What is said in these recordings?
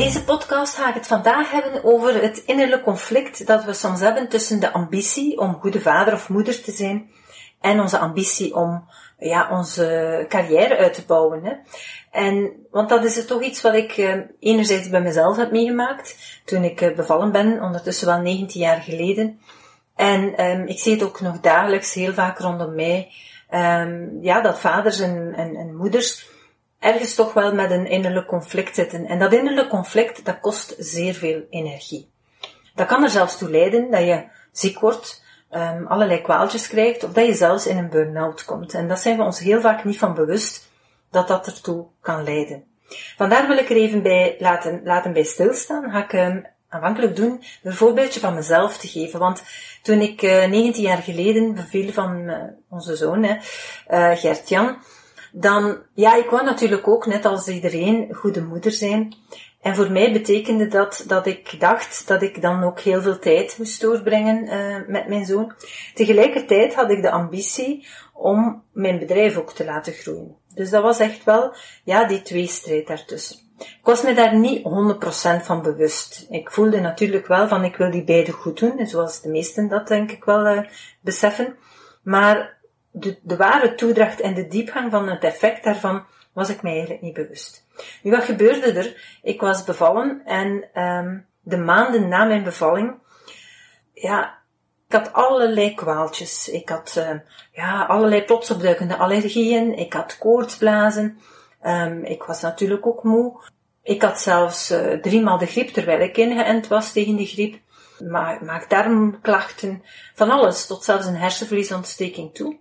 Deze podcast ga ik het vandaag hebben over het innerlijke conflict dat we soms hebben tussen de ambitie om goede vader of moeder te zijn en onze ambitie om ja, onze carrière uit te bouwen. Hè. En, want dat is toch iets wat ik eh, enerzijds bij mezelf heb meegemaakt toen ik eh, bevallen ben, ondertussen wel 19 jaar geleden. En um, ik zie het ook nog dagelijks heel vaak rondom mij, um, ja, dat vaders en, en moeders ergens toch wel met een innerlijk conflict zitten. En dat innerlijk conflict, dat kost zeer veel energie. Dat kan er zelfs toe leiden dat je ziek wordt, um, allerlei kwaaltjes krijgt, of dat je zelfs in een burn-out komt. En dat zijn we ons heel vaak niet van bewust, dat dat ertoe kan leiden. Vandaar wil ik er even bij laten, laten bij stilstaan. Ga ik um, aanvankelijk doen een voorbeeldje van mezelf te geven. Want toen ik uh, eh, 19 jaar geleden beviel van uh, onze zoon, uh, Gert-Jan, dan, ja, ik wou natuurlijk ook, net als iedereen, goede moeder zijn. En voor mij betekende dat dat ik dacht dat ik dan ook heel veel tijd moest doorbrengen uh, met mijn zoon. Tegelijkertijd had ik de ambitie om mijn bedrijf ook te laten groeien. Dus dat was echt wel, ja, die tweestrijd daartussen. Ik was me daar niet 100% van bewust. Ik voelde natuurlijk wel van ik wil die beide goed doen, zoals de meesten dat denk ik wel uh, beseffen. Maar de, de ware toedracht en de diepgang van het effect daarvan was ik mij eigenlijk niet bewust. Nu, wat gebeurde er? Ik was bevallen en um, de maanden na mijn bevalling, ja, ik had allerlei kwaaltjes. Ik had uh, ja, allerlei plotsopduikende allergieën. Ik had koortsblazen. Um, ik was natuurlijk ook moe. Ik had zelfs uh, driemaal de griep terwijl ik ingeënt was tegen die griep. Maak darmklachten, van alles, tot zelfs een hersenvliesontsteking toe.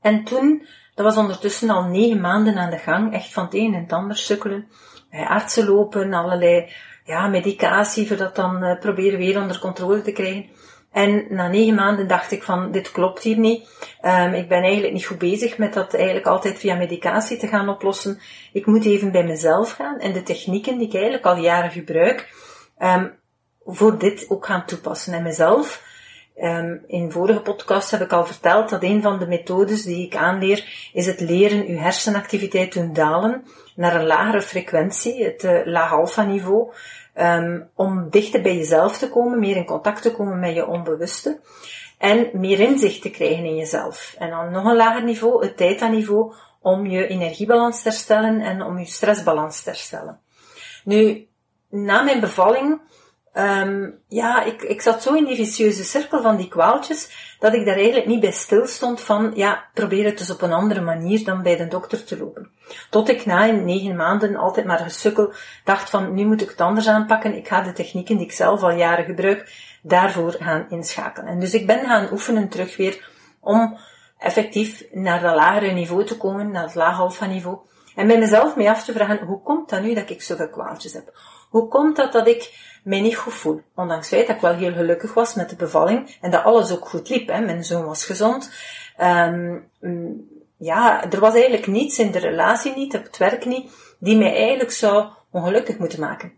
En toen, dat was ondertussen al negen maanden aan de gang, echt van het een en het ander sukkelen. Bij artsen lopen, allerlei ja, medicatie, voor dat dan uh, proberen weer onder controle te krijgen. En na negen maanden dacht ik van, dit klopt hier niet. Um, ik ben eigenlijk niet goed bezig met dat eigenlijk altijd via medicatie te gaan oplossen. Ik moet even bij mezelf gaan en de technieken die ik eigenlijk al jaren gebruik, um, voor dit ook gaan toepassen. En mezelf Um, in vorige podcast heb ik al verteld dat een van de methodes die ik aanleer is het leren uw hersenactiviteit doen dalen naar een lagere frequentie, het uh, laag alpha niveau, um, om dichter bij jezelf te komen, meer in contact te komen met je onbewuste en meer inzicht te krijgen in jezelf. En dan nog een lager niveau, het theta niveau, om je energiebalans te herstellen en om je stressbalans te herstellen. Nu, na mijn bevalling Um, ja, ik, ik zat zo in die vicieuze cirkel van die kwaaltjes, dat ik daar eigenlijk niet bij stil stond van, ja, probeer het dus op een andere manier dan bij de dokter te lopen. Tot ik na negen maanden altijd maar gesukkel dacht van, nu moet ik het anders aanpakken, ik ga de technieken die ik zelf al jaren gebruik, daarvoor gaan inschakelen. En dus ik ben gaan oefenen terug weer om effectief naar dat lagere niveau te komen, naar het laag niveau. En bij mezelf mee af te vragen, hoe komt dat nu dat ik zoveel kwaaltjes heb? Hoe komt dat dat ik mij niet goed voel? Ondanks het feit dat ik wel heel gelukkig was met de bevalling en dat alles ook goed liep. Hè. Mijn zoon was gezond. Um, ja, er was eigenlijk niets in de relatie niet, op het werk niet, die mij eigenlijk zou ongelukkig moeten maken.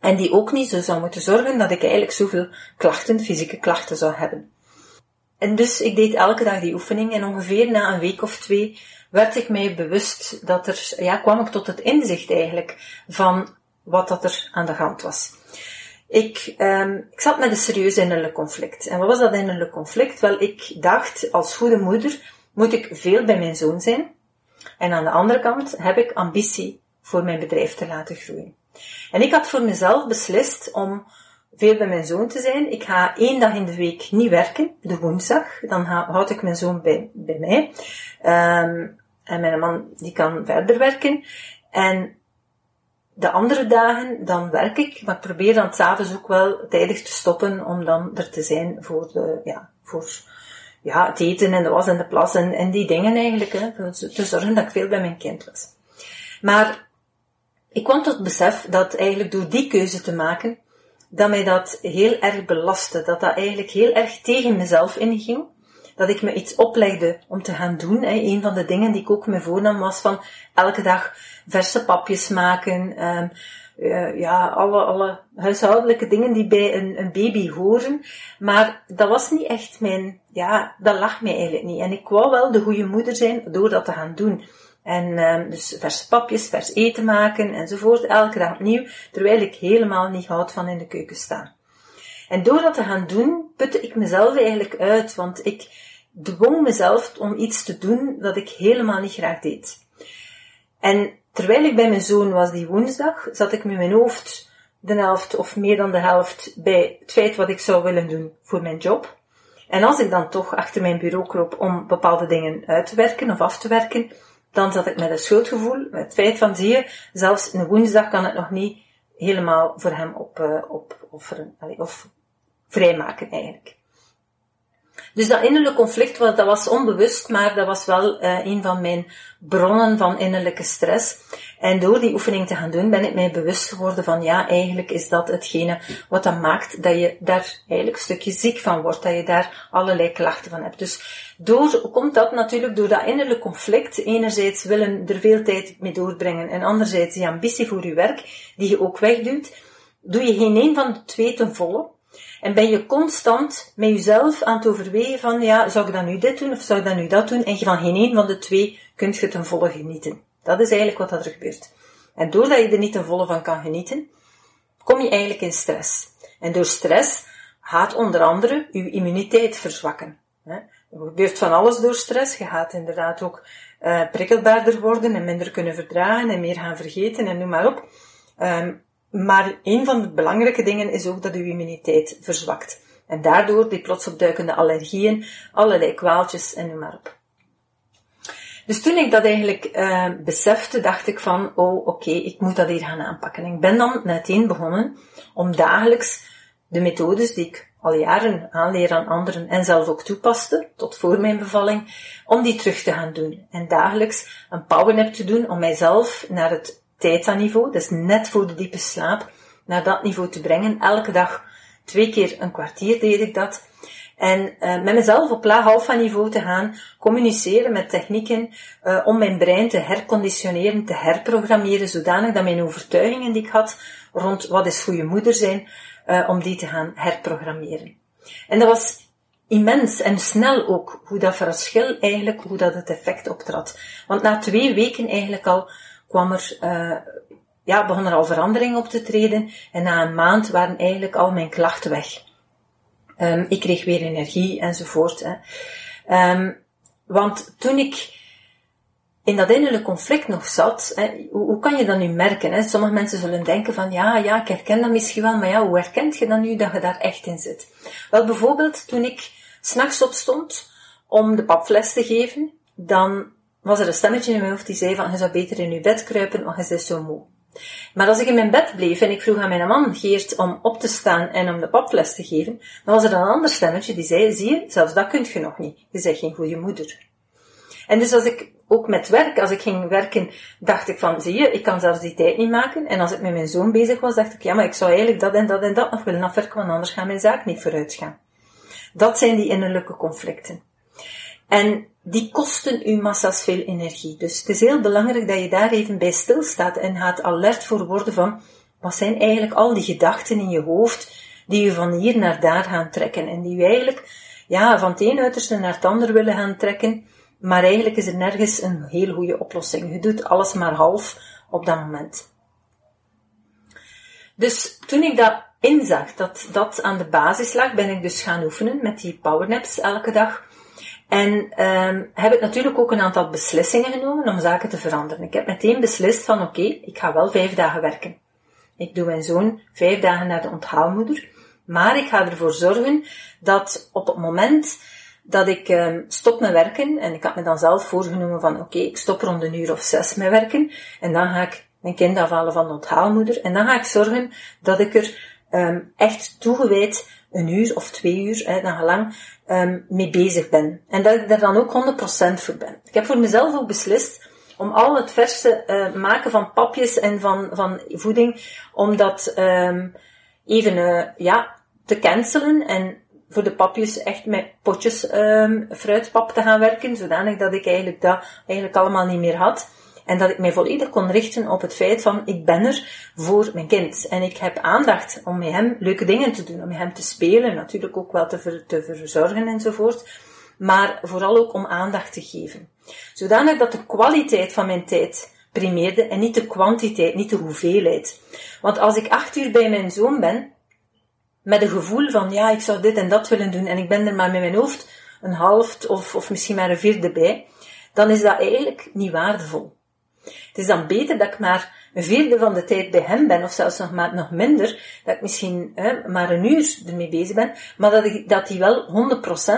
En die ook niet zo zou moeten zorgen dat ik eigenlijk zoveel klachten, fysieke klachten zou hebben. En dus ik deed elke dag die oefening en ongeveer na een week of twee werd ik mij bewust dat er, ja, kwam ik tot het inzicht eigenlijk van wat dat er aan de hand was. Ik, um, ik zat met een serieus innerlijk conflict. En wat was dat innerlijk conflict? Wel, ik dacht, als goede moeder moet ik veel bij mijn zoon zijn. En aan de andere kant heb ik ambitie voor mijn bedrijf te laten groeien. En ik had voor mezelf beslist om veel bij mijn zoon te zijn. Ik ga één dag in de week niet werken, de woensdag. Dan houd ik mijn zoon bij, bij mij. Um, en mijn man die kan verder werken. En de andere dagen, dan werk ik, maar ik probeer dan s'avonds ook wel tijdig te stoppen om dan er te zijn voor de, ja, voor, ja, het eten en de was en de plas en, en die dingen eigenlijk, hè, te zorgen dat ik veel bij mijn kind was. Maar ik kwam tot het besef dat eigenlijk door die keuze te maken, dat mij dat heel erg belastte. Dat dat eigenlijk heel erg tegen mezelf inging. Dat ik me iets oplegde om te gaan doen. Hè. Een van de dingen die ik ook me voornam was van elke dag verse papjes maken. Um, uh, ja, alle, alle huishoudelijke dingen die bij een, een baby horen. Maar dat was niet echt mijn, ja, dat lag mij eigenlijk niet. En ik wou wel de goede moeder zijn door dat te gaan doen. En uh, dus verse papjes, vers eten maken enzovoort, elke dag opnieuw, terwijl ik helemaal niet houd van in de keuken staan. En door dat te gaan doen, putte ik mezelf eigenlijk uit, want ik dwong mezelf om iets te doen dat ik helemaal niet graag deed. En terwijl ik bij mijn zoon was die woensdag, zat ik met mijn hoofd de helft of meer dan de helft bij het feit wat ik zou willen doen voor mijn job. En als ik dan toch achter mijn bureau kroop om bepaalde dingen uit te werken of af te werken, dan zat ik met een schuldgevoel, met het feit van, zie je, zelfs een woensdag kan het nog niet helemaal voor hem op, uh, op, of vrijmaken eigenlijk. Dus dat innerlijke conflict dat was onbewust, maar dat was wel uh, een van mijn bronnen van innerlijke stress. En door die oefening te gaan doen, ben ik mij bewust geworden van ja, eigenlijk is dat hetgene wat dat maakt dat je daar eigenlijk een stukje ziek van wordt, dat je daar allerlei klachten van hebt. Dus door, komt dat natuurlijk door dat innerlijke conflict. Enerzijds willen er veel tijd mee doorbrengen en anderzijds die ambitie voor je werk, die je ook wegduwt, doe je geen een van de twee ten volle. En ben je constant met jezelf aan het overwegen van, ja, zou ik dan nu dit doen of zou ik dan nu dat doen? En van geen een van de twee kunt je ten volle genieten. Dat is eigenlijk wat er gebeurt. En doordat je er niet ten volle van kan genieten, kom je eigenlijk in stress. En door stress gaat onder andere je immuniteit verzwakken. Er gebeurt van alles door stress. Je gaat inderdaad ook uh, prikkelbaarder worden en minder kunnen verdragen en meer gaan vergeten en noem maar op. Um, maar een van de belangrijke dingen is ook dat uw immuniteit verzwakt. En daardoor die plots opduikende allergieën, allerlei kwaaltjes en noem maar op. Dus toen ik dat eigenlijk uh, besefte, dacht ik van, oh oké, ik moet dat hier gaan aanpakken. ik ben dan meteen begonnen om dagelijks de methodes die ik al jaren aanleer aan anderen en zelf ook toepaste, tot voor mijn bevalling, om die terug te gaan doen. En dagelijks een powernap te doen om mijzelf naar het theta-niveau, dus net voor de diepe slaap, naar dat niveau te brengen. Elke dag twee keer een kwartier deed ik dat. En uh, met mezelf op laag alpha niveau te gaan communiceren met technieken uh, om mijn brein te herconditioneren, te herprogrammeren, zodanig dat mijn overtuigingen die ik had rond wat is goede moeder zijn, uh, om die te gaan herprogrammeren. En dat was immens en snel ook, hoe dat verschil eigenlijk, hoe dat het effect optrad. Want na twee weken eigenlijk al kwam er, uh, ja, begon er al verandering op te treden. En na een maand waren eigenlijk al mijn klachten weg. Um, ik kreeg weer energie enzovoort. Hè. Um, want toen ik in dat innerlijke conflict nog zat, hè, hoe, hoe, kan je dat nu merken? Hè? Sommige mensen zullen denken van, ja, ja, ik herken dat misschien wel, maar ja, hoe herkent je dan nu dat je daar echt in zit? Wel, bijvoorbeeld toen ik s'nachts opstond om de papfles te geven, dan was er een stemmetje in mijn hoofd die zei van, je zou beter in je bed kruipen, want je bent zo moe. Maar als ik in mijn bed bleef en ik vroeg aan mijn man, Geert, om op te staan en om de papfles te geven, dan was er een ander stemmetje die zei, zie je, zelfs dat kunt je nog niet. Je bent geen goede moeder. En dus als ik ook met werk, als ik ging werken, dacht ik van, zie je, ik kan zelfs die tijd niet maken. En als ik met mijn zoon bezig was, dacht ik, ja, maar ik zou eigenlijk dat en dat en dat nog willen afwerken, want anders gaat mijn zaak niet vooruit gaan. Dat zijn die innerlijke conflicten. En die kosten u massa's veel energie. Dus het is heel belangrijk dat je daar even bij stilstaat en gaat alert voor worden van, wat zijn eigenlijk al die gedachten in je hoofd die je van hier naar daar gaan trekken en die je eigenlijk, ja, van het een uiterste naar het ander willen gaan trekken, maar eigenlijk is er nergens een heel goede oplossing. Je doet alles maar half op dat moment. Dus toen ik dat inzag, dat dat aan de basis lag, ben ik dus gaan oefenen met die powernaps elke dag. En um, heb ik natuurlijk ook een aantal beslissingen genomen om zaken te veranderen. Ik heb meteen beslist van oké, ik ga wel vijf dagen werken. Ik doe mijn zoon vijf dagen naar de onthaalmoeder. Maar ik ga ervoor zorgen dat op het moment dat ik um, stop met werken, en ik had me dan zelf voorgenomen van oké, ik stop rond een uur of zes met werken, en dan ga ik mijn kind afhalen van de onthaalmoeder, en dan ga ik zorgen dat ik er um, echt toegewijd een uur of twee uur, hè, dan gelang, um, mee bezig ben. En dat ik er dan ook 100% voor ben. Ik heb voor mezelf ook beslist om al het verse uh, maken van papjes en van, van voeding, om dat, um, even uh, ja, te cancelen en voor de papjes echt met potjes um, fruitpap te gaan werken, zodanig dat ik eigenlijk dat eigenlijk allemaal niet meer had. En dat ik mij volledig kon richten op het feit van, ik ben er voor mijn kind. En ik heb aandacht om met hem leuke dingen te doen, om met hem te spelen, natuurlijk ook wel te, ver, te verzorgen enzovoort. Maar vooral ook om aandacht te geven. Zodanig dat de kwaliteit van mijn tijd primeerde en niet de kwantiteit, niet de hoeveelheid. Want als ik acht uur bij mijn zoon ben, met een gevoel van, ja, ik zou dit en dat willen doen, en ik ben er maar met mijn hoofd een half of, of misschien maar een vierde bij, dan is dat eigenlijk niet waardevol. Het is dan beter dat ik maar een vierde van de tijd bij hem ben, of zelfs nog, maar, nog minder, dat ik misschien hè, maar een uur ermee bezig ben, maar dat, ik, dat die wel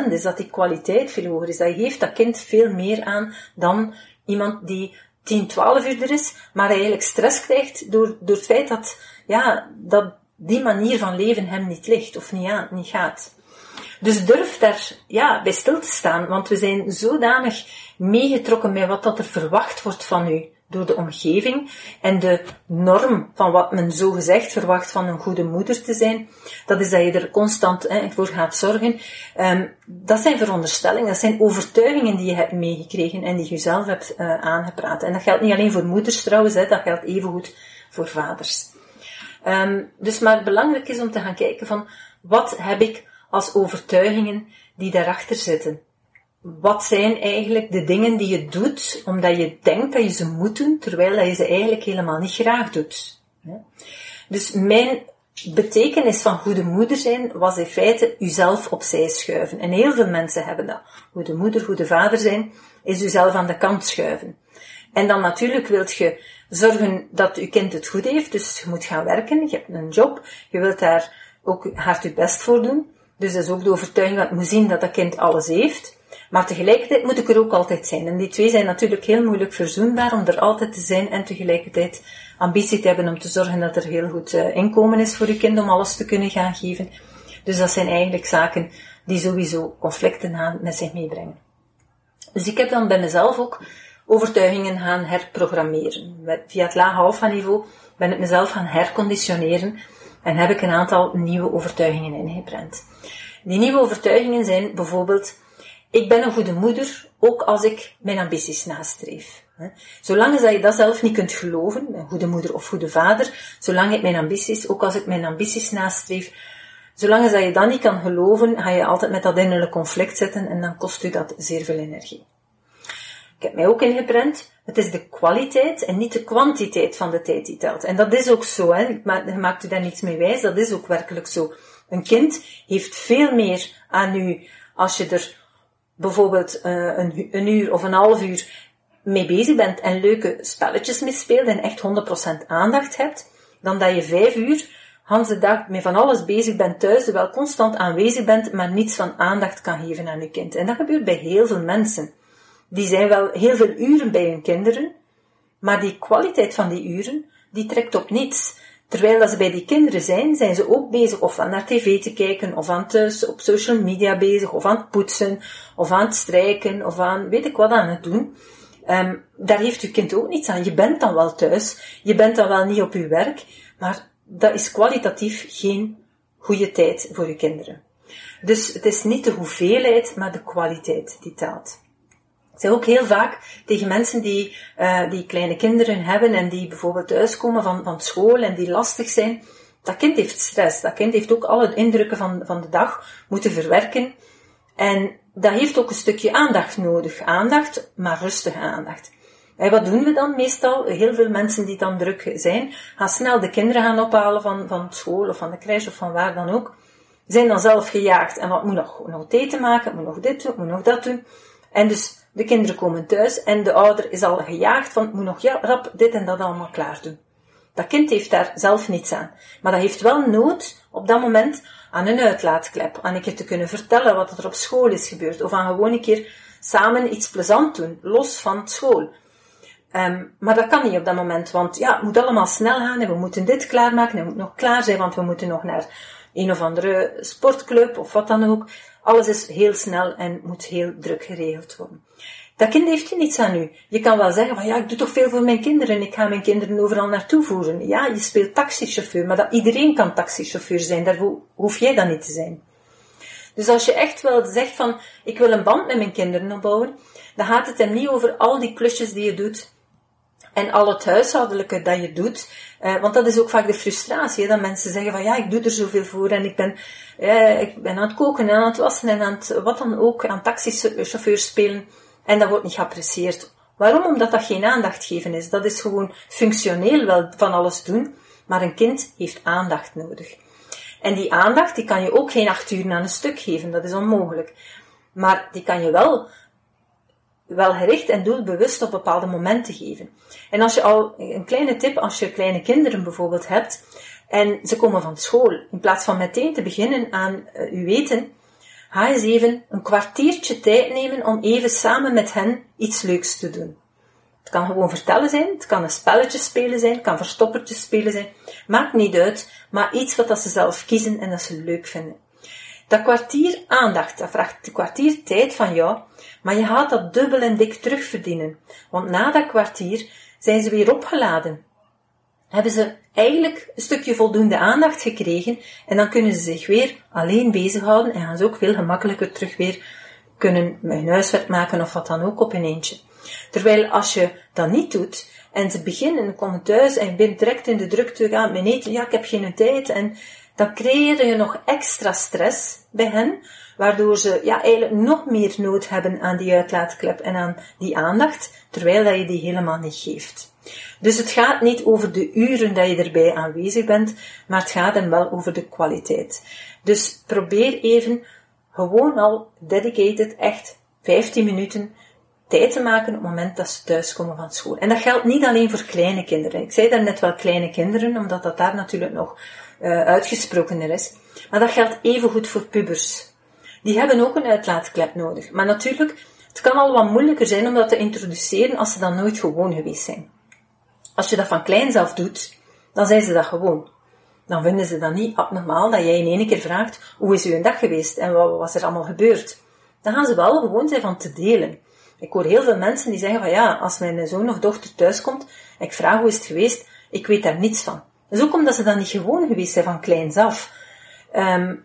100% is, dat die kwaliteit veel hoger is. Dat geeft dat kind veel meer aan dan iemand die 10, 12 uur er is, maar eigenlijk stress krijgt door, door het feit dat, ja, dat die manier van leven hem niet ligt of niet, aan, niet gaat. Dus durf daar ja, bij stil te staan, want we zijn zodanig meegetrokken met wat dat er verwacht wordt van u door de omgeving en de norm van wat men zo gezegd verwacht van een goede moeder te zijn, dat is dat je er constant hè, voor gaat zorgen. Um, dat zijn veronderstellingen, dat zijn overtuigingen die je hebt meegekregen en die je jezelf hebt uh, aangepraat. En dat geldt niet alleen voor moeders trouwens, hè, dat geldt evengoed voor vaders. Um, dus maar belangrijk is om te gaan kijken van wat heb ik als overtuigingen die daarachter zitten wat zijn eigenlijk de dingen die je doet omdat je denkt dat je ze moet doen, terwijl je ze eigenlijk helemaal niet graag doet. Dus mijn betekenis van goede moeder zijn was in feite uzelf opzij schuiven. En heel veel mensen hebben dat. Goede moeder, goede vader zijn, is uzelf aan de kant schuiven. En dan natuurlijk wilt je zorgen dat je kind het goed heeft, dus je moet gaan werken, je hebt een job, je wilt daar ook hard je best voor doen. Dus dat is ook de overtuiging dat je moet zien dat dat kind alles heeft. Maar tegelijkertijd moet ik er ook altijd zijn. En die twee zijn natuurlijk heel moeilijk verzoenbaar om er altijd te zijn en tegelijkertijd ambitie te hebben om te zorgen dat er heel goed uh, inkomen is voor je kind om alles te kunnen gaan geven. Dus dat zijn eigenlijk zaken die sowieso conflicten met zich meebrengen. Dus ik heb dan bij mezelf ook overtuigingen gaan herprogrammeren. Via het lage alpha niveau ben ik mezelf gaan herconditioneren en heb ik een aantal nieuwe overtuigingen ingeprent. Die nieuwe overtuigingen zijn bijvoorbeeld ik ben een goede moeder, ook als ik mijn ambities nastreef. Zolang dat je dat zelf niet kunt geloven, een goede moeder of goede vader, zolang ik mijn ambities, ook als ik mijn ambities nastreef, zolang dat je dat niet kan geloven, ga je altijd met dat innerlijke conflict zitten en dan kost u dat zeer veel energie. Ik heb mij ook ingeprent, het is de kwaliteit en niet de kwantiteit van de tijd die telt. En dat is ook zo, hè. je maakt u daar niets mee wijs, dat is ook werkelijk zo. Een kind heeft veel meer aan u als je er bijvoorbeeld uh, een, een uur of een half uur mee bezig bent en leuke spelletjes mee speelt en echt 100% aandacht hebt, dan dat je vijf uur Hans de dag met van alles bezig bent thuis, wel constant aanwezig bent, maar niets van aandacht kan geven aan je kind. En dat gebeurt bij heel veel mensen. Die zijn wel heel veel uren bij hun kinderen, maar die kwaliteit van die uren, die trekt op niets. Terwijl dat ze bij die kinderen zijn, zijn ze ook bezig of aan naar tv te kijken, of aan thuis op social media bezig, of aan het poetsen, of aan het strijken, of aan weet ik wat aan het doen. Um, daar heeft uw kind ook niets aan. Je bent dan wel thuis, je bent dan wel niet op uw werk, maar dat is kwalitatief geen goede tijd voor je kinderen. Dus het is niet de hoeveelheid, maar de kwaliteit die telt. Ik zeg ook heel vaak tegen mensen die, uh, die kleine kinderen hebben en die bijvoorbeeld thuiskomen van, van school en die lastig zijn. Dat kind heeft stress. Dat kind heeft ook alle indrukken van, van de dag moeten verwerken. En dat heeft ook een stukje aandacht nodig. Aandacht, maar rustige aandacht. En wat doen we dan meestal? Heel veel mensen die dan druk zijn, gaan snel de kinderen gaan ophalen van, van school of van de crash of van waar dan ook. Zijn dan zelf gejaagd en wat moet nog, nog eten maken, moet nog dit doen, moet nog dat doen. En dus de kinderen komen thuis en de ouder is al gejaagd van, moet nog ja, rap dit en dat allemaal klaar doen. Dat kind heeft daar zelf niets aan. Maar dat heeft wel nood op dat moment aan een uitlaatklep. Aan een keer te kunnen vertellen wat er op school is gebeurd. Of aan gewoon een keer samen iets plezant doen, los van school. Um, maar dat kan niet op dat moment, want ja, het moet allemaal snel gaan en we moeten dit klaarmaken en het moet nog klaar zijn, want we moeten nog naar een of andere sportclub of wat dan ook. Alles is heel snel en moet heel druk geregeld worden. Dat kind heeft je niets aan u. Je kan wel zeggen van ja, ik doe toch veel voor mijn kinderen. Ik ga mijn kinderen overal naartoe voeren. Ja, je speelt taxichauffeur, maar dat, iedereen kan taxichauffeur zijn. Daar hoef jij dan niet te zijn. Dus als je echt wel zegt van ik wil een band met mijn kinderen opbouwen, dan gaat het hem niet over al die klusjes die je doet en al het huishoudelijke dat je doet. Eh, want dat is ook vaak de frustratie, dat mensen zeggen van ja, ik doe er zoveel voor en ik ben, eh, ik ben aan het koken en aan het wassen en aan het, wat dan ook, aan taxichauffeur spelen. En dat wordt niet geapprecieerd. Waarom? Omdat dat geen aandacht geven is. Dat is gewoon functioneel wel van alles doen, maar een kind heeft aandacht nodig. En die aandacht, die kan je ook geen acht uur aan een stuk geven, dat is onmogelijk. Maar die kan je wel, wel gericht en doelbewust op bepaalde momenten geven. En als je al, een kleine tip, als je kleine kinderen bijvoorbeeld hebt, en ze komen van school, in plaats van meteen te beginnen aan uh, uw eten, Ga eens even een kwartiertje tijd nemen om even samen met hen iets leuks te doen. Het kan gewoon vertellen zijn, het kan een spelletje spelen zijn, het kan verstoppertjes spelen zijn. Maakt niet uit, maar iets wat ze zelf kiezen en dat ze leuk vinden. Dat kwartier aandacht, dat vraagt een kwartier tijd van jou, maar je gaat dat dubbel en dik terugverdienen. Want na dat kwartier zijn ze weer opgeladen hebben ze eigenlijk een stukje voldoende aandacht gekregen en dan kunnen ze zich weer alleen bezighouden en gaan ze ook veel gemakkelijker terug weer kunnen hun huiswerk maken of wat dan ook op een eentje. Terwijl als je dat niet doet en ze beginnen, komen thuis en je bent direct in de drukte gaan met eten, ja ik heb geen tijd en dan creëer je nog extra stress bij hen, waardoor ze ja, eigenlijk nog meer nood hebben aan die uitlaatklep en aan die aandacht, terwijl dat je die helemaal niet geeft. Dus het gaat niet over de uren dat je erbij aanwezig bent, maar het gaat hem wel over de kwaliteit. Dus probeer even gewoon al dedicated echt 15 minuten tijd te maken op het moment dat ze thuiskomen van school. En dat geldt niet alleen voor kleine kinderen. Ik zei daarnet wel kleine kinderen, omdat dat daar natuurlijk nog uh, uitgesprokener is. Maar dat geldt even goed voor pubers. Die hebben ook een uitlaatklep nodig. Maar natuurlijk, het kan al wat moeilijker zijn om dat te introduceren als ze dan nooit gewoon geweest zijn. Als je dat van klein af doet, dan zijn ze dat gewoon. Dan vinden ze dat niet abnormaal dat jij in één keer vraagt, hoe is uw dag geweest en wat was er allemaal gebeurd? Dan gaan ze wel gewoon zijn van te delen. Ik hoor heel veel mensen die zeggen van ja, als mijn zoon of dochter thuiskomt, ik vraag hoe is het geweest, ik weet daar niets van. Dat is ook omdat ze dan niet gewoon geweest zijn van kleins af. Um,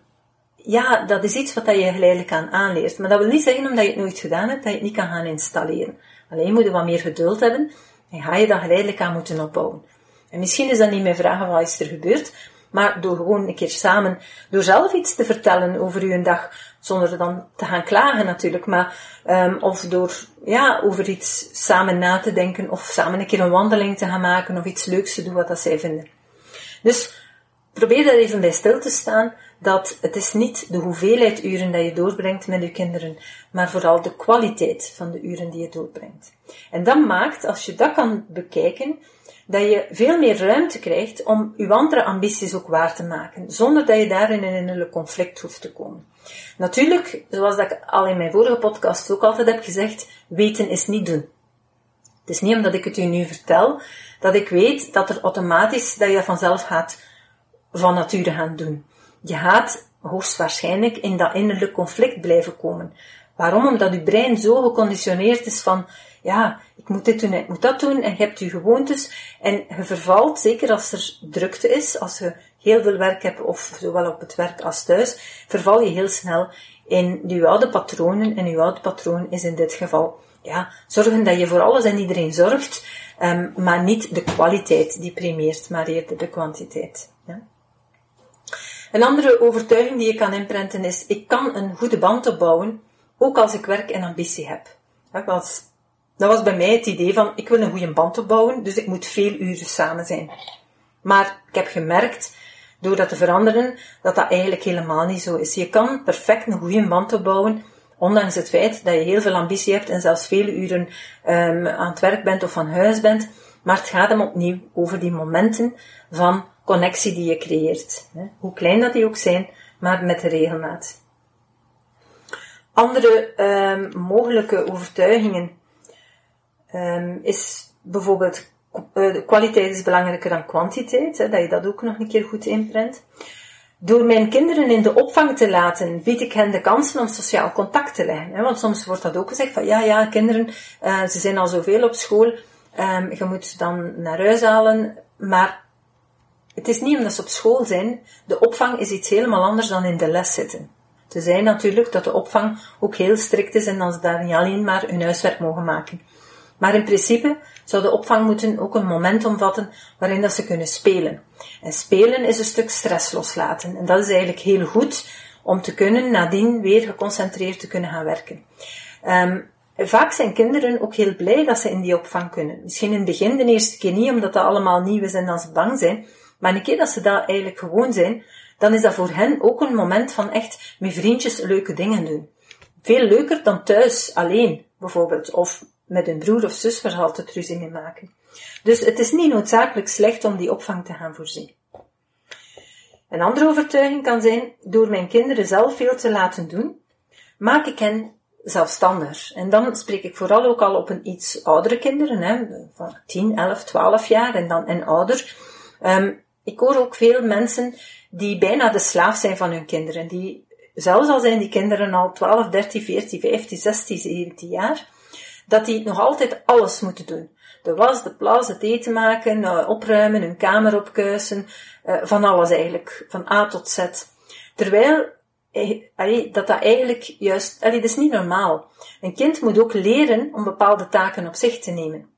ja, dat is iets wat je geleidelijk aan aanleert. Maar dat wil niet zeggen, omdat je het nooit gedaan hebt, dat je het niet kan gaan installeren. Alleen moet je wat meer geduld hebben en ga je dat geleidelijk aan moeten opbouwen. En misschien is dat niet meer vragen wat is er gebeurd, maar door gewoon een keer samen, door zelf iets te vertellen over uw dag, zonder dan te gaan klagen natuurlijk, maar, um, of door, ja, over iets samen na te denken, of samen een keer een wandeling te gaan maken, of iets leuks te doen wat dat zij vinden. Dus, probeer daar even bij stil te staan, dat het is niet de hoeveelheid uren dat je doorbrengt met je kinderen, maar vooral de kwaliteit van de uren die je doorbrengt. En dat maakt, als je dat kan bekijken, dat je veel meer ruimte krijgt om je andere ambities ook waar te maken, zonder dat je daarin in een innerlijk conflict hoeft te komen. Natuurlijk, zoals ik al in mijn vorige podcast ook altijd heb gezegd, weten is niet doen. Het is niet omdat ik het u nu vertel, dat ik weet dat er automatisch, dat je dat vanzelf gaat van nature gaan doen. Je gaat hoogstwaarschijnlijk in dat innerlijk conflict blijven komen. Waarom? Omdat je brein zo geconditioneerd is van, ja, ik moet dit doen, ik moet dat doen, en je hebt je gewoontes, en je vervalt, zeker als er drukte is, als je heel veel werk hebt, of zowel op het werk als thuis, verval je heel snel in je oude patronen, en je oude patroon is in dit geval, ja, zorgen dat je voor alles en iedereen zorgt, um, maar niet de kwaliteit die primeert, maar eerder de kwantiteit. Een andere overtuiging die je kan inprenten is, ik kan een goede band opbouwen, ook als ik werk en ambitie heb. Dat was, dat was bij mij het idee van, ik wil een goede band opbouwen, dus ik moet veel uren samen zijn. Maar ik heb gemerkt, door dat te veranderen, dat dat eigenlijk helemaal niet zo is. Je kan perfect een goede band opbouwen, ondanks het feit dat je heel veel ambitie hebt en zelfs vele uren um, aan het werk bent of van huis bent. Maar het gaat hem opnieuw over die momenten van connectie die je creëert. Hoe klein dat die ook zijn, maar met de regelmaat. Andere um, mogelijke overtuigingen um, is bijvoorbeeld uh, kwaliteit is belangrijker dan kwantiteit, hè, dat je dat ook nog een keer goed inprent. Door mijn kinderen in de opvang te laten, bied ik hen de kansen om sociaal contact te leggen. Want soms wordt dat ook gezegd van, ja, ja, kinderen, uh, ze zijn al zoveel op school, um, je moet ze dan naar huis halen. Maar het is niet omdat ze op school zijn. De opvang is iets helemaal anders dan in de les zitten. Te zijn natuurlijk dat de opvang ook heel strikt is en dat ze daar niet alleen maar hun huiswerk mogen maken. Maar in principe zou de opvang moeten ook een moment omvatten waarin dat ze kunnen spelen. En spelen is een stuk stress loslaten. En dat is eigenlijk heel goed om te kunnen nadien weer geconcentreerd te kunnen gaan werken. Um, vaak zijn kinderen ook heel blij dat ze in die opvang kunnen. Misschien in het begin de eerste keer niet, omdat dat allemaal nieuw is en dat ze bang zijn. Maar een keer dat ze daar eigenlijk gewoon zijn, dan is dat voor hen ook een moment van echt met vriendjes leuke dingen doen. Veel leuker dan thuis alleen, bijvoorbeeld. Of met een broer of zus ze altijd ruzie maken. Dus het is niet noodzakelijk slecht om die opvang te gaan voorzien. Een andere overtuiging kan zijn, door mijn kinderen zelf veel te laten doen, maak ik hen zelfstandig. En dan spreek ik vooral ook al op een iets oudere kinderen, hè, van 10, 11, 12 jaar en dan en ouder. Um, ik hoor ook veel mensen die bijna de slaaf zijn van hun kinderen. Die, zelfs al zijn die kinderen al 12, 13, 14, 15, 16, 17 jaar, dat die nog altijd alles moeten doen. De was, de plas, het eten maken, uh, opruimen, hun kamer opkuisen, uh, van alles eigenlijk, van A tot Z. Terwijl eh, dat dat eigenlijk juist, dat is niet normaal. Een kind moet ook leren om bepaalde taken op zich te nemen.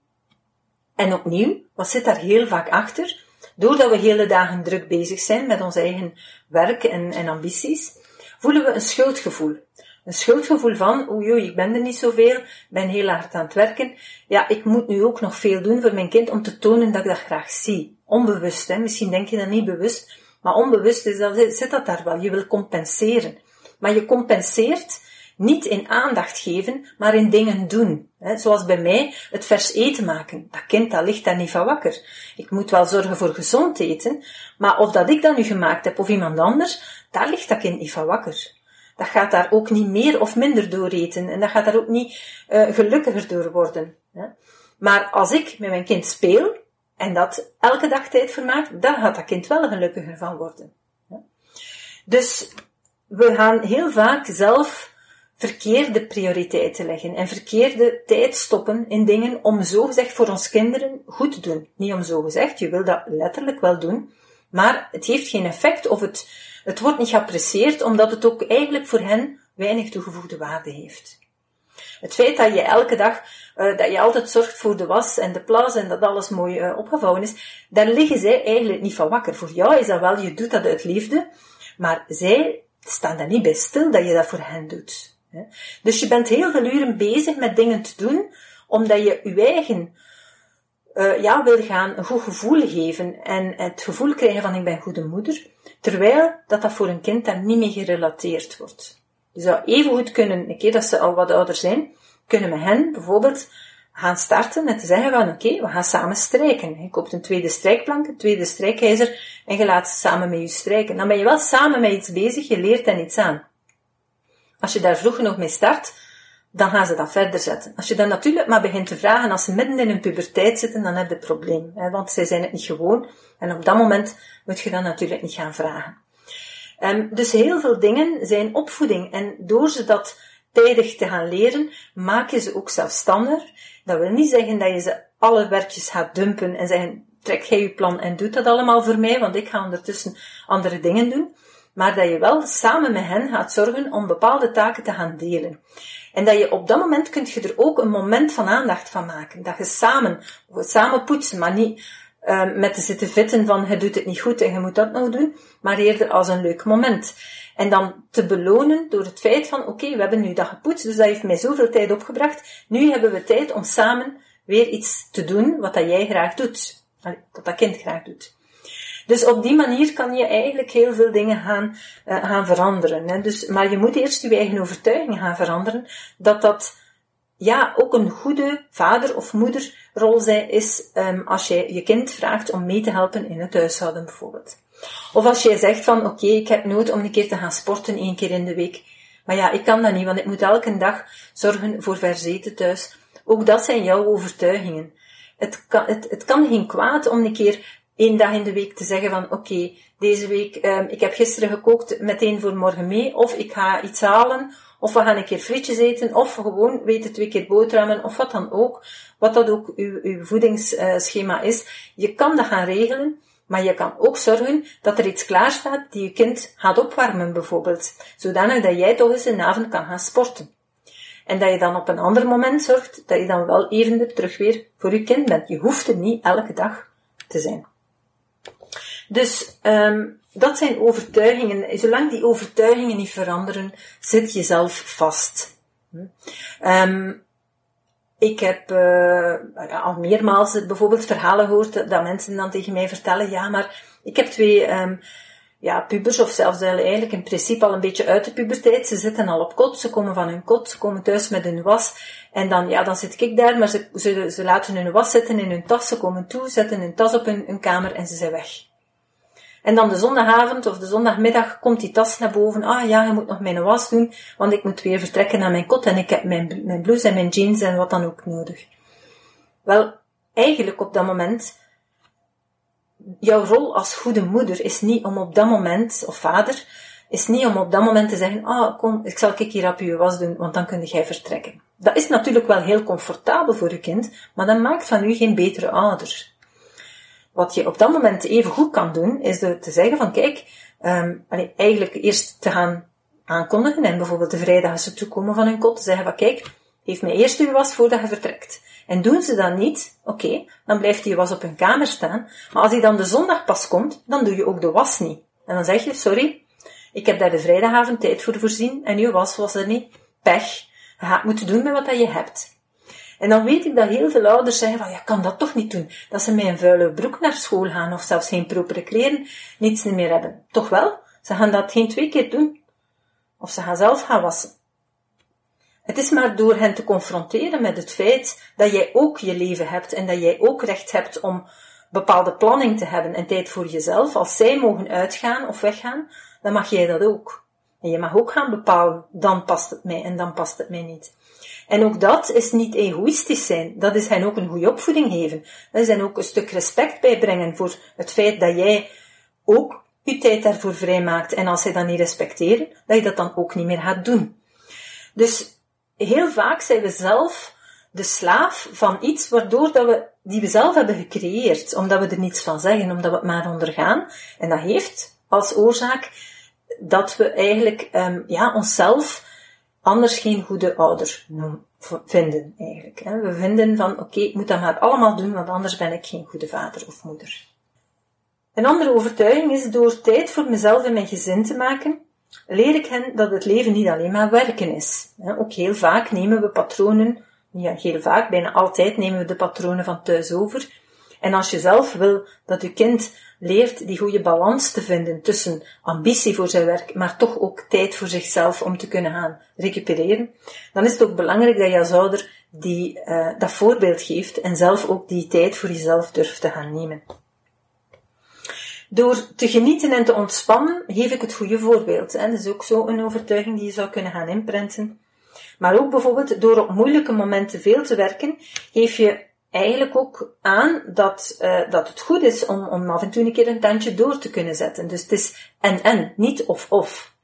En opnieuw, wat zit daar heel vaak achter? Doordat we hele dagen druk bezig zijn met ons eigen werk en, en ambities, voelen we een schuldgevoel. Een schuldgevoel van, oei oei, ik ben er niet zoveel, ben heel hard aan het werken. Ja, ik moet nu ook nog veel doen voor mijn kind om te tonen dat ik dat graag zie. Onbewust, hè. Misschien denk je dat niet bewust, maar onbewust is dat, zit dat daar wel. Je wil compenseren. Maar je compenseert niet in aandacht geven, maar in dingen doen. zoals bij mij het vers eten maken. Dat kind dat ligt daar niet van wakker. Ik moet wel zorgen voor gezond eten, maar of dat ik dat nu gemaakt heb of iemand anders, daar ligt dat kind niet van wakker. Dat gaat daar ook niet meer of minder door eten en dat gaat daar ook niet uh, gelukkiger door worden. Maar als ik met mijn kind speel en dat elke dag tijd vermaakt, dan gaat dat kind wel gelukkiger van worden. Dus we gaan heel vaak zelf verkeerde prioriteiten leggen en verkeerde tijd stoppen in dingen om zogezegd voor ons kinderen goed te doen. Niet om zogezegd, je wil dat letterlijk wel doen, maar het heeft geen effect of het, het wordt niet geapprecieerd omdat het ook eigenlijk voor hen weinig toegevoegde waarde heeft. Het feit dat je elke dag, uh, dat je altijd zorgt voor de was en de plas en dat alles mooi uh, opgevouwen is, daar liggen zij eigenlijk niet van wakker. Voor jou is dat wel, je doet dat uit liefde, maar zij staan daar niet bij stil dat je dat voor hen doet. Dus je bent heel veel uren bezig met dingen te doen, omdat je je eigen uh, ja, wil gaan een goed gevoel geven en het gevoel krijgen van ik ben goede moeder, terwijl dat dat voor een kind dan niet meer gerelateerd wordt. Je zou even goed kunnen, een keer dat ze al wat ouder zijn, kunnen we hen bijvoorbeeld gaan starten en te zeggen van oké, we gaan samen strijken. Je koopt een tweede strijkplank, een tweede strijkijzer en je laat ze samen met je strijken. Dan ben je wel samen met iets bezig, je leert hen iets aan. Als je daar vroeg genoeg mee start, dan gaan ze dat verder zetten. Als je dan natuurlijk maar begint te vragen, als ze midden in hun puberteit zitten, dan heb je een probleem. Hè, want zij zijn het niet gewoon. En op dat moment moet je dan natuurlijk niet gaan vragen. Um, dus heel veel dingen zijn opvoeding. En door ze dat tijdig te gaan leren, maak je ze ook zelfstandig. Dat wil niet zeggen dat je ze alle werkjes gaat dumpen en zeggen, trek jij je plan en doe dat allemaal voor mij, want ik ga ondertussen andere dingen doen maar dat je wel samen met hen gaat zorgen om bepaalde taken te gaan delen. En dat je op dat moment kunt je er ook een moment van aandacht van maken. Dat je samen, samen poetsen, maar niet uh, met te zitten vitten van je doet het niet goed en je moet dat nog doen, maar eerder als een leuk moment. En dan te belonen door het feit van, oké, we hebben nu dat gepoetst, dus dat heeft mij zoveel tijd opgebracht. Nu hebben we tijd om samen weer iets te doen wat dat jij graag doet. Wat dat kind graag doet. Dus op die manier kan je eigenlijk heel veel dingen gaan, uh, gaan veranderen. Hè. Dus, maar je moet eerst je eigen overtuiging gaan veranderen dat dat ja, ook een goede vader of moederrol zij is um, als je je kind vraagt om mee te helpen in het huishouden bijvoorbeeld. Of als jij zegt van oké, ik heb nood om een keer te gaan sporten één keer in de week. Maar ja, ik kan dat niet, want ik moet elke dag zorgen voor verzeten thuis. Ook dat zijn jouw overtuigingen. Het kan, het, het kan geen kwaad om een keer één dag in de week te zeggen van oké, deze week, um, ik heb gisteren gekookt meteen voor morgen mee, of ik ga iets halen, of we gaan een keer frietjes eten, of gewoon weten twee keer boterhammen, of wat dan ook. Wat dat ook uw, uw voedingsschema is. Je kan dat gaan regelen, maar je kan ook zorgen dat er iets klaar staat die je kind gaat opwarmen bijvoorbeeld. Zodanig dat jij toch eens een avond kan gaan sporten. En dat je dan op een ander moment zorgt dat je dan wel even terug weer voor je kind bent. Je hoeft er niet elke dag te zijn. Dus um, dat zijn overtuigingen. Zolang die overtuigingen niet veranderen, zit je zelf vast. Um, ik heb uh, al meermaals bijvoorbeeld verhalen gehoord dat mensen dan tegen mij vertellen, ja, maar ik heb twee um, ja, pubers, of zelfs eigenlijk in principe al een beetje uit de puberteit. Ze zitten al op kot, ze komen van hun kot, ze komen thuis met hun was. En dan, ja, dan zit ik daar, maar ze, ze, laten hun was zitten in hun tas, ze komen toe, zetten hun tas op hun, hun kamer en ze zijn weg. En dan de zondagavond of de zondagmiddag komt die tas naar boven. Ah ja, je moet nog mijn was doen, want ik moet weer vertrekken naar mijn kot en ik heb mijn, mijn blouse en mijn jeans en wat dan ook nodig. Wel, eigenlijk op dat moment, jouw rol als goede moeder is niet om op dat moment, of vader, is niet om op dat moment te zeggen, ah kom, ik zal ik hier op je was doen, want dan kun jij vertrekken. Dat is natuurlijk wel heel comfortabel voor je kind, maar dat maakt van u geen betere ouder. Wat je op dat moment even goed kan doen, is te zeggen van kijk, um, eigenlijk eerst te gaan aankondigen en bijvoorbeeld de vrijdag als ze toekomen van hun kot, te zeggen van kijk, geef mij eerst uw was voordat je vertrekt. En doen ze dat niet, oké, dan blijft die was op hun kamer staan. Maar als hij dan de zondag pas komt, dan doe je ook de was niet. En dan zeg je, sorry, ik heb daar de vrijdagavond tijd voor voorzien en uw was was er niet. Pech. Je gaat moeten doen met wat je hebt. En dan weet ik dat heel veel ouders zeggen van, ja, kan dat toch niet doen. Dat ze met een vuile broek naar school gaan of zelfs geen propere kleren, niets meer hebben. Toch wel? Ze gaan dat geen twee keer doen. Of ze gaan zelf gaan wassen. Het is maar door hen te confronteren met het feit dat jij ook je leven hebt en dat jij ook recht hebt om bepaalde planning te hebben en tijd voor jezelf. Als zij mogen uitgaan of weggaan, dan mag jij dat ook. En je mag ook gaan bepalen, dan past het mij en dan past het mij niet. En ook dat is niet egoïstisch zijn. Dat is hen ook een goede opvoeding geven. Dat is hen ook een stuk respect bijbrengen voor het feit dat jij ook je tijd daarvoor vrijmaakt. En als zij dat niet respecteren, dat je dat dan ook niet meer gaat doen. Dus heel vaak zijn we zelf de slaaf van iets waardoor dat we, die we zelf hebben gecreëerd. Omdat we er niets van zeggen, omdat we het maar ondergaan. En dat heeft als oorzaak dat we eigenlijk um, ja, onszelf anders geen goede ouder vinden eigenlijk. We vinden van oké, ik moet dat maar allemaal doen, want anders ben ik geen goede vader of moeder. Een andere overtuiging is door tijd voor mezelf en mijn gezin te maken, leer ik hen dat het leven niet alleen maar werken is. Ook heel vaak nemen we patronen, ja, heel vaak, bijna altijd nemen we de patronen van thuis over. En als je zelf wil dat je kind leert die goede balans te vinden tussen ambitie voor zijn werk, maar toch ook tijd voor zichzelf om te kunnen gaan recupereren, dan is het ook belangrijk dat je als ouder die, uh, dat voorbeeld geeft en zelf ook die tijd voor jezelf durft te gaan nemen. Door te genieten en te ontspannen geef ik het goede voorbeeld. Hè. Dat is ook zo een overtuiging die je zou kunnen gaan inprenten. Maar ook bijvoorbeeld door op moeilijke momenten veel te werken, geef je eigenlijk ook aan dat, uh, dat het goed is om, om af en toe een keer een tandje door te kunnen zetten. Dus het is en-en, niet of-of.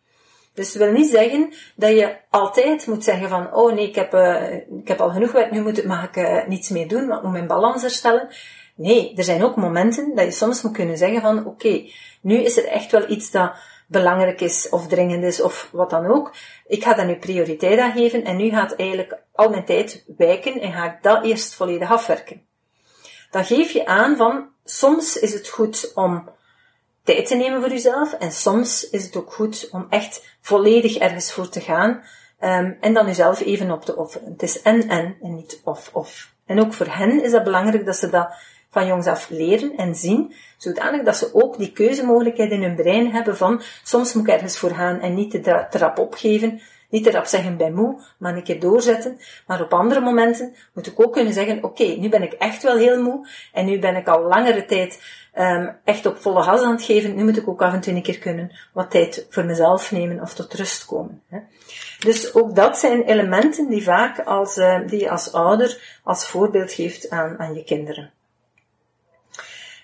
Dus dat wil niet zeggen dat je altijd moet zeggen van, oh nee, ik heb, uh, ik heb al genoeg werk, nu moet, mag ik uh, niets meer doen, maar moet mijn balans herstellen. Nee, er zijn ook momenten dat je soms moet kunnen zeggen van, oké, nu is er echt wel iets dat belangrijk is of dringend is of wat dan ook. Ik ga daar nu prioriteit aan geven en nu gaat eigenlijk al mijn tijd wijken en ga ik dat eerst volledig afwerken. Dan geef je aan van soms is het goed om tijd te nemen voor jezelf en soms is het ook goed om echt volledig ergens voor te gaan um, en dan jezelf even op te offeren. Het is en en en niet of of. En ook voor hen is dat belangrijk dat ze dat van jongs af leren en zien, zodanig dat ze ook die keuzemogelijkheid in hun brein hebben van soms moet ik ergens voor gaan en niet te trap opgeven, niet te rap zeggen bij moe, maar een keer doorzetten. Maar op andere momenten moet ik ook kunnen zeggen, oké, nu ben ik echt wel heel moe en nu ben ik al langere tijd um, echt op volle gas aan het geven. Nu moet ik ook af en toe een keer kunnen wat tijd voor mezelf nemen of tot rust komen. Hè. Dus ook dat zijn elementen die vaak als, uh, die je als ouder als voorbeeld geeft aan, aan je kinderen.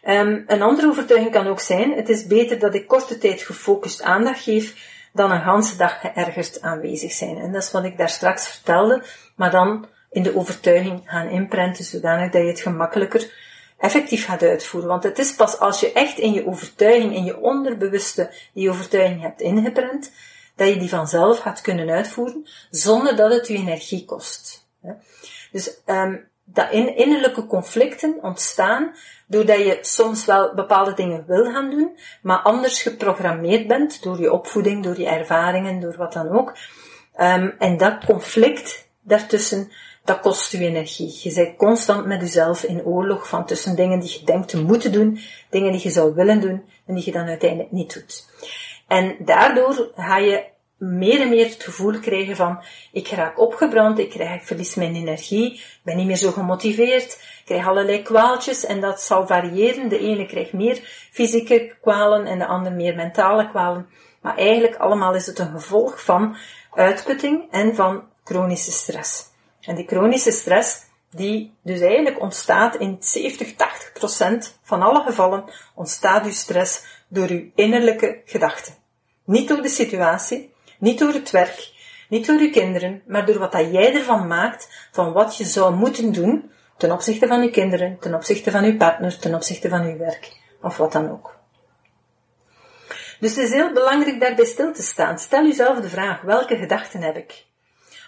Um, een andere overtuiging kan ook zijn, het is beter dat ik korte tijd gefocust aandacht geef dan een ganse dag geërgerd aanwezig zijn. En dat is wat ik daar straks vertelde, maar dan in de overtuiging gaan inprenten, zodanig dat je het gemakkelijker effectief gaat uitvoeren. Want het is pas als je echt in je overtuiging, in je onderbewuste, die overtuiging hebt ingeprent, dat je die vanzelf gaat kunnen uitvoeren, zonder dat het je energie kost. Dus um, dat in, innerlijke conflicten ontstaan doordat je soms wel bepaalde dingen wil gaan doen, maar anders geprogrammeerd bent door je opvoeding, door je ervaringen, door wat dan ook. Um, en dat conflict daartussen, dat kost je energie. Je bent constant met jezelf in oorlog van tussen dingen die je denkt te moeten doen, dingen die je zou willen doen en die je dan uiteindelijk niet doet. En daardoor ga je meer en meer het gevoel krijgen van ik raak opgebrand, ik, krijg, verlies mijn energie, ik ben niet meer zo gemotiveerd, krijg allerlei kwaaltjes en dat zal variëren. De ene krijgt meer fysieke kwalen en de andere meer mentale kwalen. Maar eigenlijk allemaal is het een gevolg van uitputting en van chronische stress. En die chronische stress, die dus eigenlijk ontstaat in 70, 80 procent van alle gevallen, ontstaat uw stress door uw innerlijke gedachten. Niet door de situatie, niet door het werk, niet door uw kinderen, maar door wat dat jij ervan maakt, van wat je zou moeten doen ten opzichte van uw kinderen, ten opzichte van uw partner, ten opzichte van uw werk, of wat dan ook. Dus het is heel belangrijk daarbij stil te staan. Stel jezelf de vraag, welke gedachten heb ik?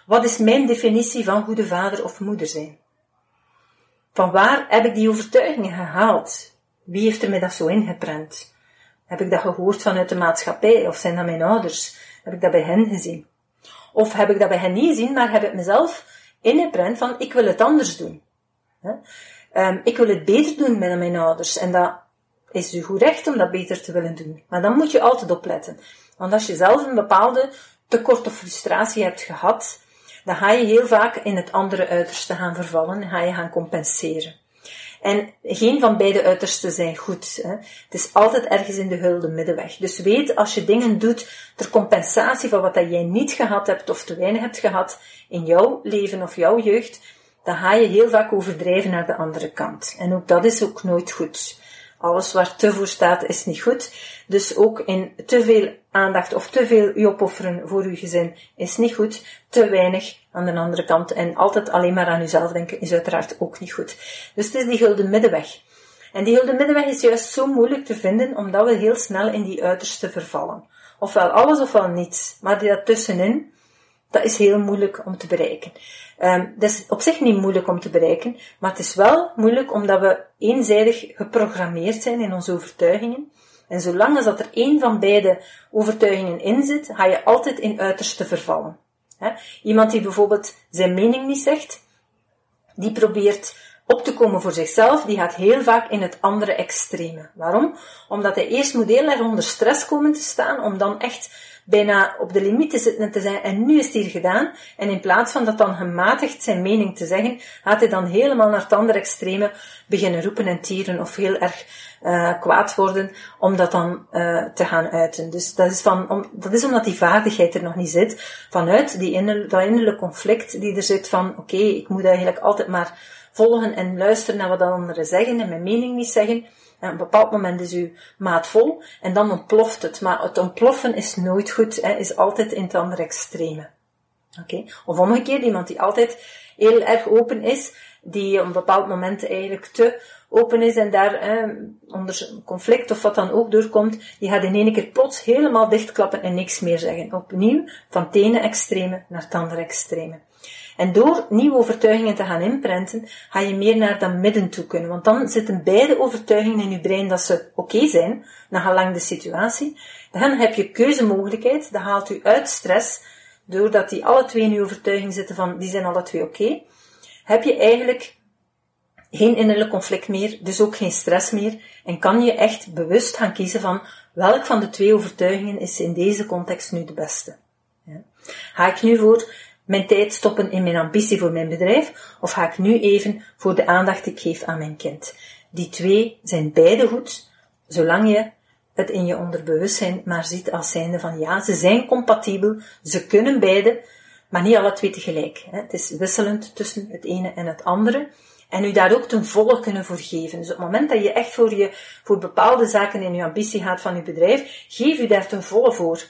Wat is mijn definitie van goede vader of moeder zijn? Van waar heb ik die overtuigingen gehaald? Wie heeft er mij dat zo ingeprent? Heb ik dat gehoord vanuit de maatschappij of zijn dat mijn ouders? Heb ik dat bij hen gezien? Of heb ik dat bij hen niet gezien, maar heb ik mezelf ingeprent van ik wil het anders doen. Um, ik wil het beter doen met mijn ouders. En dat is u goed recht om dat beter te willen doen. Maar dan moet je altijd opletten. Want als je zelf een bepaalde tekort of frustratie hebt gehad, dan ga je heel vaak in het andere uiterste gaan vervallen en ga je gaan compenseren. En geen van beide uitersten zijn goed. Hè. Het is altijd ergens in de hulde middenweg. Dus weet, als je dingen doet ter compensatie van wat dat jij niet gehad hebt of te weinig hebt gehad in jouw leven of jouw jeugd, dan ga je heel vaak overdrijven naar de andere kant. En ook dat is ook nooit goed. Alles waar te voor staat is niet goed. Dus ook in te veel aandacht of te veel je opofferen voor uw gezin is niet goed. Te weinig aan de andere kant. En altijd alleen maar aan uzelf denken is uiteraard ook niet goed. Dus het is die gulden middenweg. En die gulden middenweg is juist zo moeilijk te vinden, omdat we heel snel in die uiterste vervallen. Ofwel alles ofwel niets. Maar die tussenin, dat is heel moeilijk om te bereiken. Um, dat is op zich niet moeilijk om te bereiken, maar het is wel moeilijk omdat we eenzijdig geprogrammeerd zijn in onze overtuigingen. En zolang als dat er één van beide overtuigingen in zit, ga je altijd in uiterste vervallen. Iemand die bijvoorbeeld zijn mening niet zegt, die probeert op te komen voor zichzelf, die gaat heel vaak in het andere extreme. Waarom? Omdat hij eerst moet heel erg onder stress komen te staan, om dan echt bijna op de limiet te zitten en te zijn, en nu is het hier gedaan. En in plaats van dat dan gematigd zijn mening te zeggen, gaat hij dan helemaal naar het andere extreme beginnen roepen en tieren of heel erg uh, kwaad worden om dat dan uh, te gaan uiten. Dus dat is, van, om, dat is omdat die vaardigheid er nog niet zit. Vanuit die inner, dat innerlijke conflict die er zit van, oké, ik moet eigenlijk altijd maar volgen en luisteren naar wat anderen zeggen en mijn mening niet zeggen. En op een bepaald moment is uw maat vol en dan ontploft het. Maar het ontploffen is nooit goed, hè, is altijd in het andere extreme. Oké? Of omgekeerd, iemand die altijd heel erg open is, die op een bepaald moment eigenlijk te open is en daar eh, onder conflict of wat dan ook doorkomt, die gaat in één keer plots helemaal dichtklappen en niks meer zeggen. Opnieuw, van het ene extreme naar het andere extreme. En door nieuwe overtuigingen te gaan inprenten, ga je meer naar dat midden toe kunnen. Want dan zitten beide overtuigingen in je brein dat ze oké zijn, na gelang de situatie. Dan heb je keuzemogelijkheid, dat haalt u uit stress, doordat die alle twee in je overtuiging zitten van, die zijn alle twee oké. Heb je eigenlijk geen innerlijk conflict meer, dus ook geen stress meer, en kan je echt bewust gaan kiezen van welk van de twee overtuigingen is in deze context nu de beste. Ja. Ga ik nu voor mijn tijd stoppen in mijn ambitie voor mijn bedrijf, of ga ik nu even voor de aandacht die ik geef aan mijn kind? Die twee zijn beide goed, zolang je het in je onderbewustzijn maar ziet als zijnde van ja, ze zijn compatibel, ze kunnen beide, maar niet alle twee tegelijk. Het is wisselend tussen het ene en het andere. En u daar ook ten volle kunnen voor geven. Dus op het moment dat je echt voor, je, voor bepaalde zaken in je ambitie gaat van je bedrijf, geef u daar ten volle voor.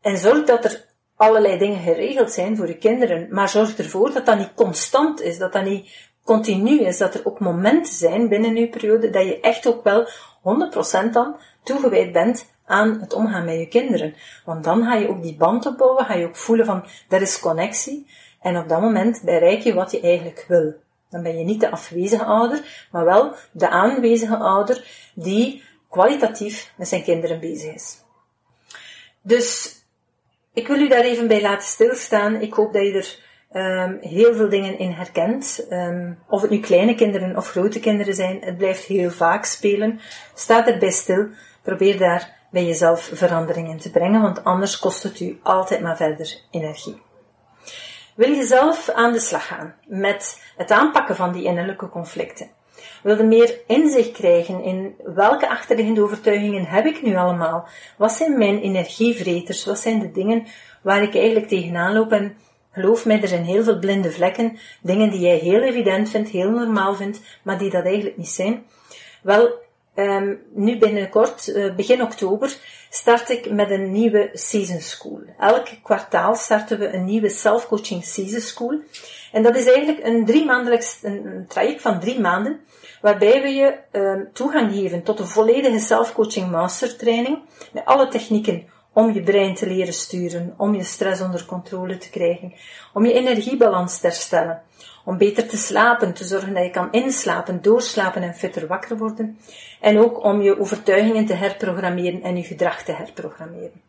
En zorg dat er allerlei dingen geregeld zijn voor je kinderen, maar zorg ervoor dat dat niet constant is, dat dat niet continu is, dat er ook momenten zijn binnen uw periode dat je echt ook wel 100% dan toegewijd bent aan het omgaan met je kinderen. Want dan ga je ook die band opbouwen, ga je ook voelen van, er is connectie, en op dat moment bereik je wat je eigenlijk wil. Dan ben je niet de afwezige ouder, maar wel de aanwezige ouder die kwalitatief met zijn kinderen bezig is. Dus ik wil u daar even bij laten stilstaan. Ik hoop dat je er um, heel veel dingen in herkent. Um, of het nu kleine kinderen of grote kinderen zijn, het blijft heel vaak spelen. Sta erbij stil. Probeer daar bij jezelf verandering in te brengen, want anders kost het u altijd maar verder energie. Wil je zelf aan de slag gaan met het aanpakken van die innerlijke conflicten? Wil je meer inzicht krijgen in welke achterliggende overtuigingen heb ik nu allemaal? Wat zijn mijn energievreters? Wat zijn de dingen waar ik eigenlijk tegenaan loop? En geloof mij, er zijn heel veel blinde vlekken, dingen die jij heel evident vindt, heel normaal vindt, maar die dat eigenlijk niet zijn. Wel, Um, nu binnenkort, uh, begin oktober, start ik met een nieuwe Season School. Elk kwartaal starten we een nieuwe Self-Coaching Season School. En dat is eigenlijk een drie maandelijks, een traject van drie maanden, waarbij we je um, toegang geven tot een volledige Self-Coaching Mastertraining, met alle technieken om je brein te leren sturen, om je stress onder controle te krijgen, om je energiebalans te herstellen, om beter te slapen, te zorgen dat je kan inslapen, doorslapen en fitter wakker worden. En ook om je overtuigingen te herprogrammeren en je gedrag te herprogrammeren.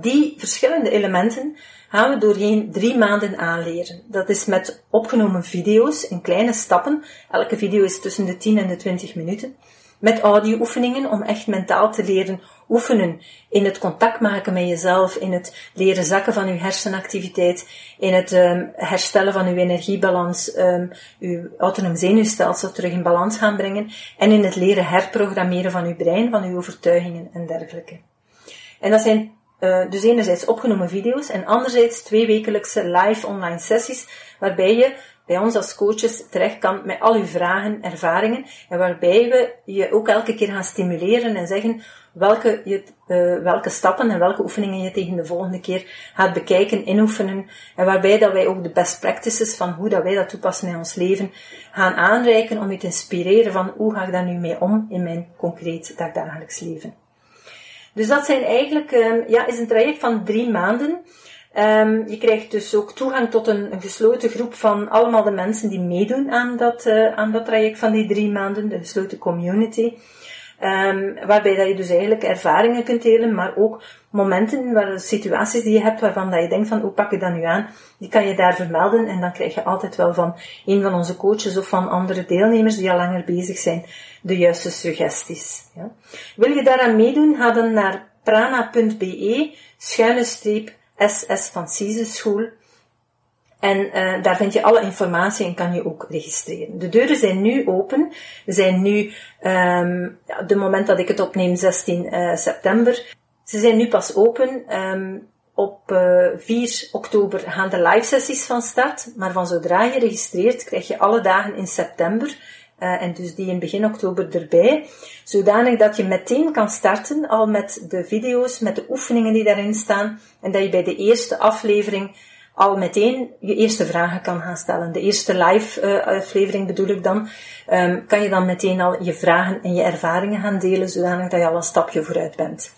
Die verschillende elementen gaan we doorheen drie maanden aanleren. Dat is met opgenomen video's in kleine stappen. Elke video is tussen de 10 en de 20 minuten. Met audio-oefeningen om echt mentaal te leren oefenen in het contact maken met jezelf, in het leren zakken van uw hersenactiviteit, in het um, herstellen van uw energiebalans, um, uw autonoom zenuwstelsel terug in balans gaan brengen en in het leren herprogrammeren van uw brein, van uw overtuigingen en dergelijke. En dat zijn uh, dus enerzijds opgenomen video's en anderzijds twee wekelijkse live online sessies waarbij je bij ons als coaches terecht kan met al uw vragen, ervaringen en waarbij we je ook elke keer gaan stimuleren en zeggen welke, je, uh, welke stappen en welke oefeningen je tegen de volgende keer gaat bekijken, inoefenen en waarbij dat wij ook de best practices van hoe dat wij dat toepassen in ons leven gaan aanreiken om je te inspireren van hoe ga ik daar nu mee om in mijn concreet dagdagelijks leven. Dus dat zijn eigenlijk, um, ja, is een traject van drie maanden Um, je krijgt dus ook toegang tot een, een, gesloten groep van allemaal de mensen die meedoen aan dat, uh, aan dat traject van die drie maanden, de gesloten community. Um, waarbij dat je dus eigenlijk ervaringen kunt delen, maar ook momenten, waar, situaties die je hebt waarvan dat je denkt van hoe pak ik dat nu aan, die kan je daar vermelden en dan krijg je altijd wel van een van onze coaches of van andere deelnemers die al langer bezig zijn, de juiste suggesties. Ja. Wil je daaraan meedoen, ga dan naar prana.be schuine streep SS van School. En uh, daar vind je alle informatie en kan je ook registreren. De deuren zijn nu open. We zijn nu, um, ja, de moment dat ik het opneem, 16 uh, eh, september. Ze zijn nu pas open. Um, op uh, eh, 4 oktober gaan de live sessies van start. Maar van zodra je registreert, krijg je alle dagen in september en dus die in begin oktober erbij, zodanig dat je meteen kan starten al met de video's, met de oefeningen die daarin staan, en dat je bij de eerste aflevering al meteen je eerste vragen kan gaan stellen. De eerste live uh, aflevering bedoel ik dan, um, kan je dan meteen al je vragen en je ervaringen gaan delen, zodanig dat je al een stapje vooruit bent.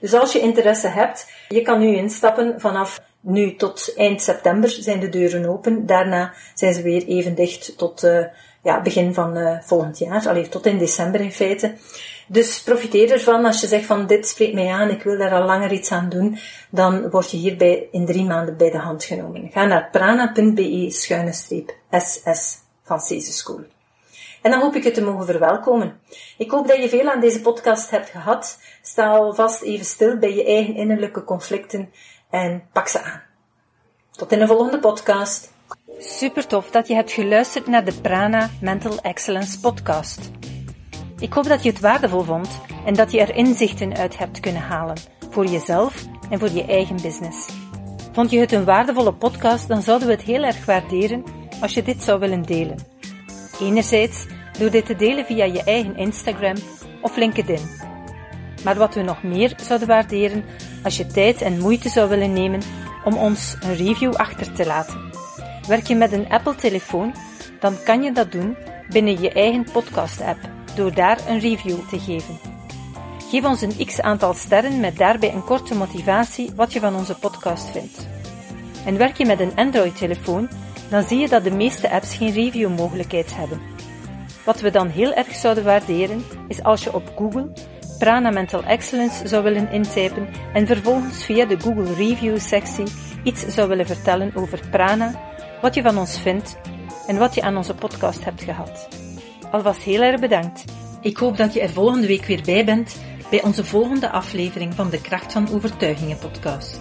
Dus als je interesse hebt, je kan nu instappen vanaf nu tot eind september zijn de deuren open. Daarna zijn ze weer even dicht tot uh, ja, begin van uh, volgend jaar, alleen tot in december in feite. Dus profiteer ervan als je zegt van dit spreekt mij aan, ik wil daar al langer iets aan doen, dan word je hierbij in drie maanden bij de hand genomen. Ga naar prana.be schuine streep SS van Cese School. En dan hoop ik je te mogen verwelkomen. Ik hoop dat je veel aan deze podcast hebt gehad. Sta alvast even stil bij je eigen innerlijke conflicten en pak ze aan. Tot in de volgende podcast. Super tof dat je hebt geluisterd naar de Prana Mental Excellence podcast. Ik hoop dat je het waardevol vond en dat je er inzichten uit hebt kunnen halen voor jezelf en voor je eigen business. Vond je het een waardevolle podcast, dan zouden we het heel erg waarderen als je dit zou willen delen. Enerzijds door dit te delen via je eigen Instagram of LinkedIn. Maar wat we nog meer zouden waarderen als je tijd en moeite zou willen nemen om ons een review achter te laten. Werk je met een Apple-telefoon, dan kan je dat doen binnen je eigen podcast-app door daar een review te geven. Geef ons een x aantal sterren met daarbij een korte motivatie wat je van onze podcast vindt. En werk je met een Android-telefoon, dan zie je dat de meeste apps geen review-mogelijkheid hebben. Wat we dan heel erg zouden waarderen, is als je op Google Prana Mental Excellence zou willen intypen en vervolgens via de Google Review sectie iets zou willen vertellen over Prana, wat je van ons vindt en wat je aan onze podcast hebt gehad. Alvast heel erg bedankt. Ik hoop dat je er volgende week weer bij bent bij onze volgende aflevering van de Kracht van Overtuigingen podcast.